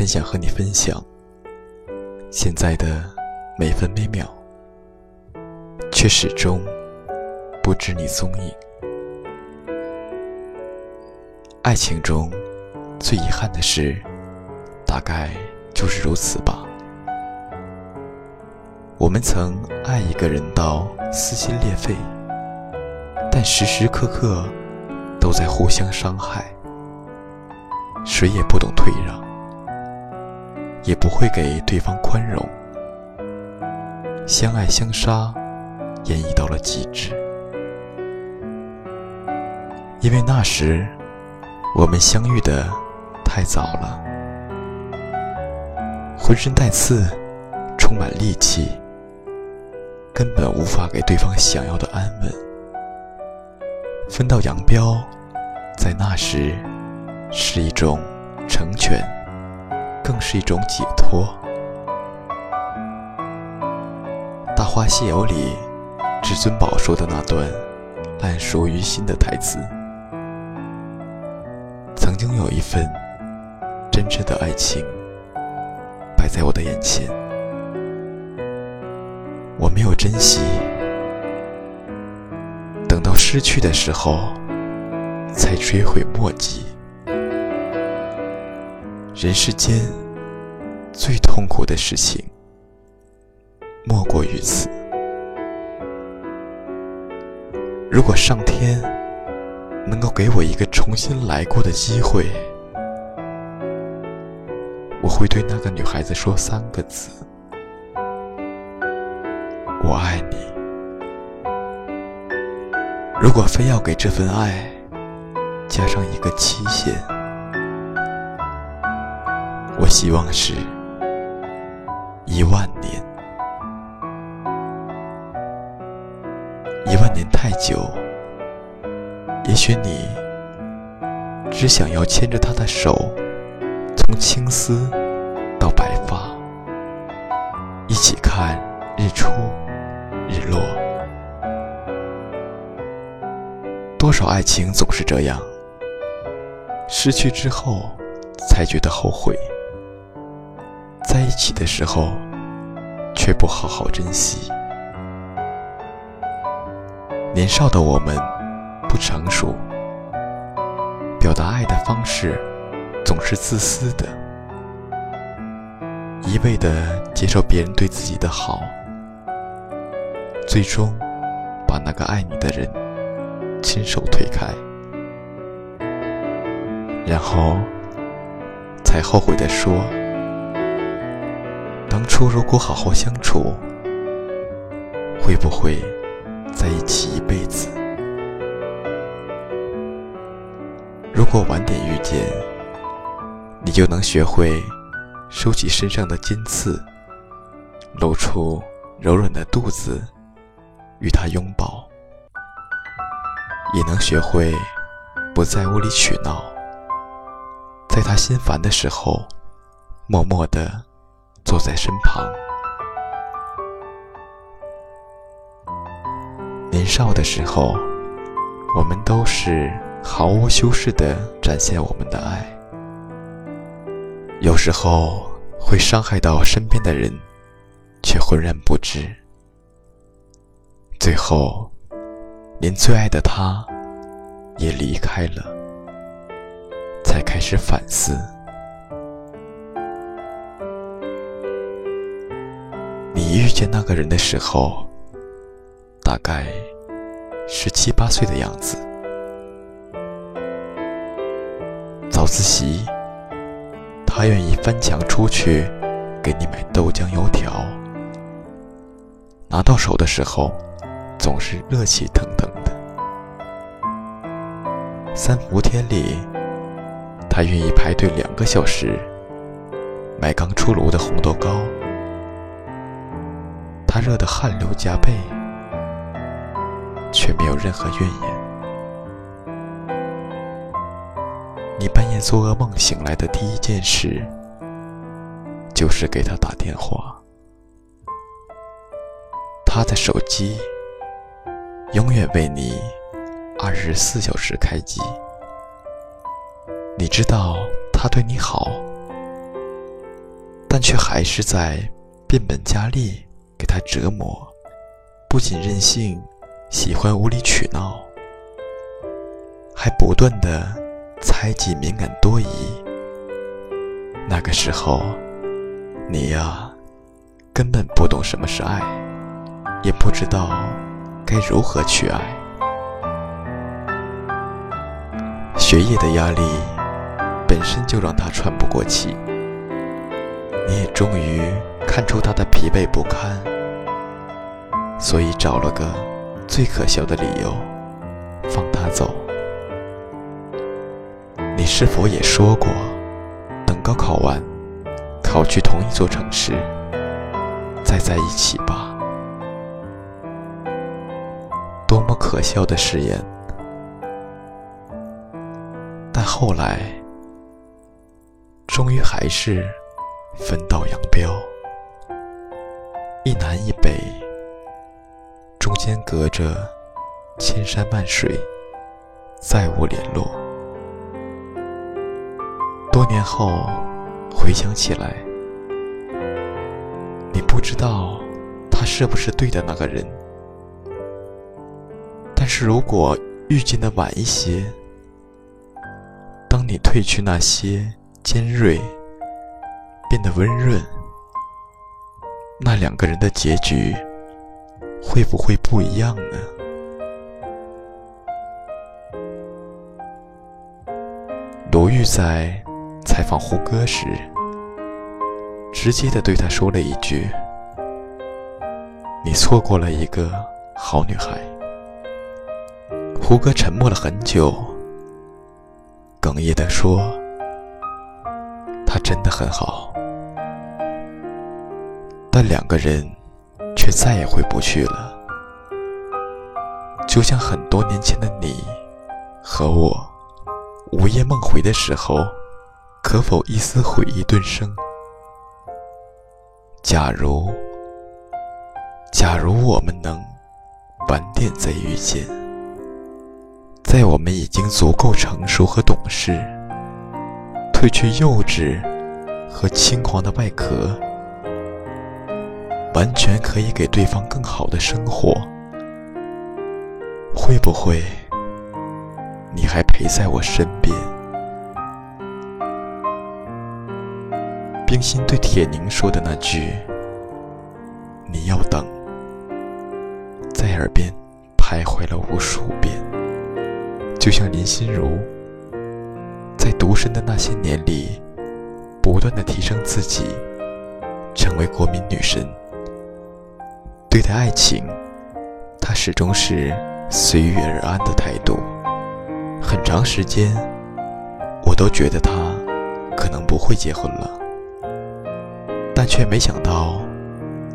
很想和你分享现在的每分每秒，却始终不知你踪影。爱情中最遗憾的事，大概就是如此吧。我们曾爱一个人到撕心裂肺，但时时刻刻都在互相伤害，谁也不懂退让，也不会给对方宽容，相爱相杀，演绎到了极致。因为那时我们相遇的太早了，浑身带刺，充满戾气。根本无法给对方想要的安稳。分道扬镳，在那时是一种成全，更是一种解脱。《大话西游》里，至尊宝说的那段烂熟于心的台词：“曾经有一份真挚的爱情摆在我的眼前。”我没有珍惜，等到失去的时候，才追悔莫及。人世间痛苦的事情，莫过于此。如果上天能够给我一个重新来过的机会，我会对那个女孩子说三个字。我爱你。如果非要给这份爱加上一个期限，我希望是一万年。一万年太久，也许你只想要牵着他的手，从青丝到白发，一起看日出。日落，多少爱情总是这样，失去之后才觉得后悔，在一起的时候却不好好珍惜。年少的我们不成熟，表达爱的方式总是自私的，一味的接受别人对自己的好。最终，把那个爱你的人亲手推开，然后才后悔的说：“当初如果好好相处，会不会在一起一辈子？如果晚点遇见，你就能学会收起身上的尖刺，露出柔软的肚子。”与他拥抱，也能学会不在无理取闹，在他心烦的时候，默默地坐在身旁。年少的时候，我们都是毫无修饰地展现我们的爱，有时候会伤害到身边的人，却浑然不知。最后，连最爱的他也离开了，才开始反思。你遇见那个人的时候，大概十七八岁的样子。早自习，他愿意翻墙出去给你买豆浆油条，拿到手的时候。总是热气腾腾的。三伏天里，他愿意排队两个小时买刚出炉的红豆糕，热得汗流浃背，却没有任何怨言。你半夜做噩梦醒来的第一件事，就是给他打电话，他的手机。永远为你二十四小时开机。你知道他对你好，但却还是在变本加厉给他折磨。不仅任性，喜欢无理取闹，还不断的猜忌、敏感、多疑。那个时候，你呀，根本不懂什么是爱，也不知道该如何去爱。学业的压力本身就让他喘不过气，你也终于看出他的疲惫不堪。所以找了个最可笑的理由，放他走。你是否也说过，等高考完，考去同一座城市，再在一起吧？多么可笑的誓言！但后来，终于还是分道扬镳，一南一北。间隔着千山万水，再无联络。多年后回想起来，你不知道他是不是对的那个人。但是如果遇见的晚一些，当你褪去那些尖锐，变得温润，那两个人的结局。会不会不一样呢？罗玉在采访胡歌时，直接的对他说了一句：“你错过了一个好女孩。”胡歌沉默了很久，哽咽的说：“她真的很好，但两个人。”却再也回不去了，就像很多年前的你和我，午夜梦回的时候，可否一丝悔意顿生？假如，假如我们能晚点再遇见，在我们已经足够成熟和懂事，褪去幼稚和轻狂的外壳。完全可以给对方更好的生活，会不会你还陪在我身边？冰心对铁凝说的那句“你要等”，在耳边徘徊了无数遍，就像林心如在独身的那些年里，不断的提升自己，成为国民女神。对待爱情，他始终是随遇而安的态度。很长时间，我都觉得他可能不会结婚了，但却没想到，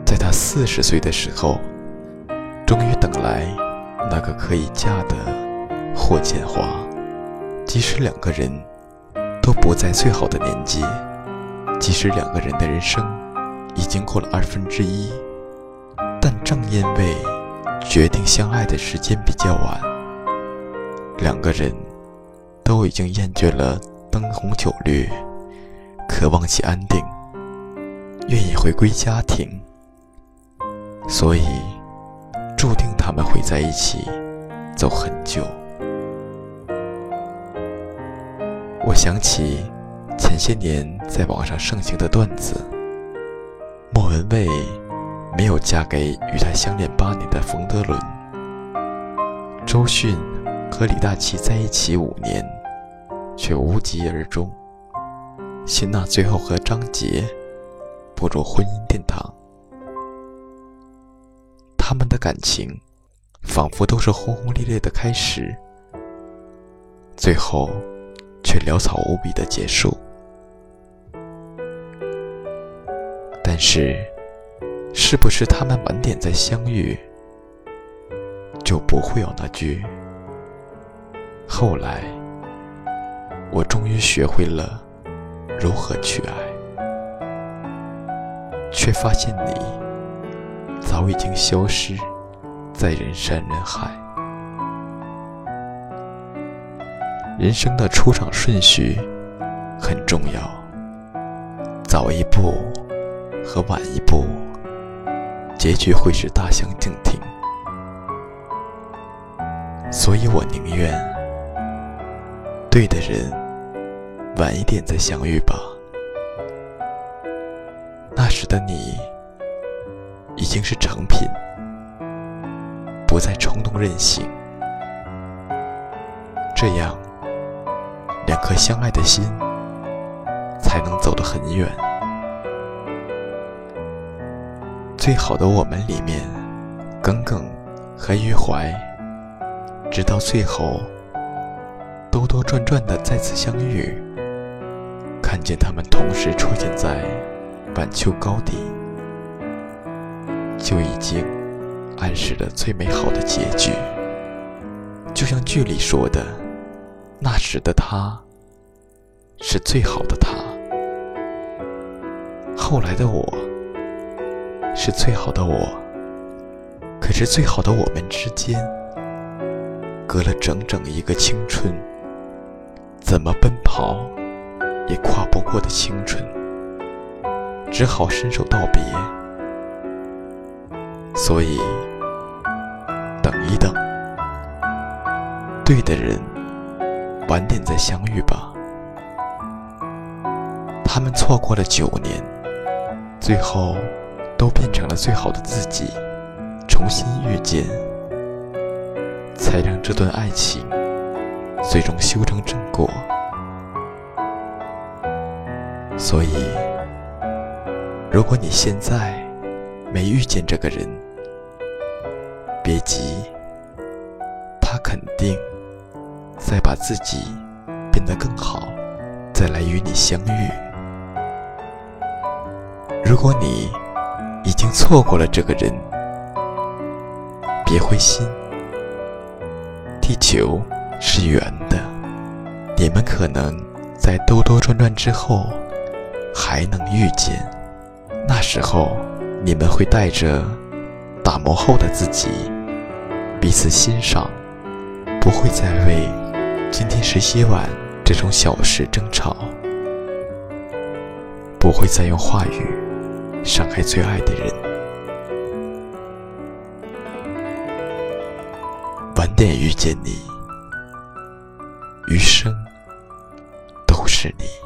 在他四十岁的时候，终于等来那个可以嫁的霍建华。即使两个人都不在最好的年纪，即使两个人的人生已经过了二分之一。正因为决定相爱的时间比较晚，两个人都已经厌倦了灯红酒绿，渴望起安定，愿意回归家庭，所以注定他们会在一起走很久。我想起前些年在网上盛行的段子，莫文蔚。没有嫁给与他相恋八年的冯德伦，周迅和李大齐在一起五年，却无疾而终。辛娜最后和张杰步入婚姻殿堂，他们的感情仿佛都是轰轰烈烈的开始，最后却潦草无比的结束。但是。是不是他们晚点再相遇，就不会有那句“后来我终于学会了如何去爱”，却发现你早已经消失在人山人海。人生的出场顺序很重要，早一步和晚一步，结局会是大相径庭。所以我宁愿对的人晚一点再相遇吧。那时的你已经是成品，不再冲动任性，这样两颗相爱的心才能走得很远。最好的我们里面，耿耿和余淮，直到最后兜兜转转的再次相遇，看见他们同时出现在晚秋高地，就已经暗示了最美好的结局。就像剧里说的，那时的他是最好的他，后来的我。是最好的我，可是最好的我们之间，隔了整整一个青春，怎么奔跑也跨不过的青春，只好伸手道别。所以，等一等，对的人，晚点再相遇吧。他们错过了九年，最后。都变成了最好的自己，重新遇见，才让这段爱情最终修成正果。所以，如果你现在没遇见这个人，别急，他肯定在把自己变得更好，再来与你相遇。如果你，已经错过了这个人，别灰心。地球是圆的，你们可能在兜兜转转之后还能遇见。那时候，你们会带着打磨后的自己彼此欣赏，不会再为今天谁洗碗这种小事争吵，不会再用话语。伤害最爱的人，晚点遇见你，余生都是你。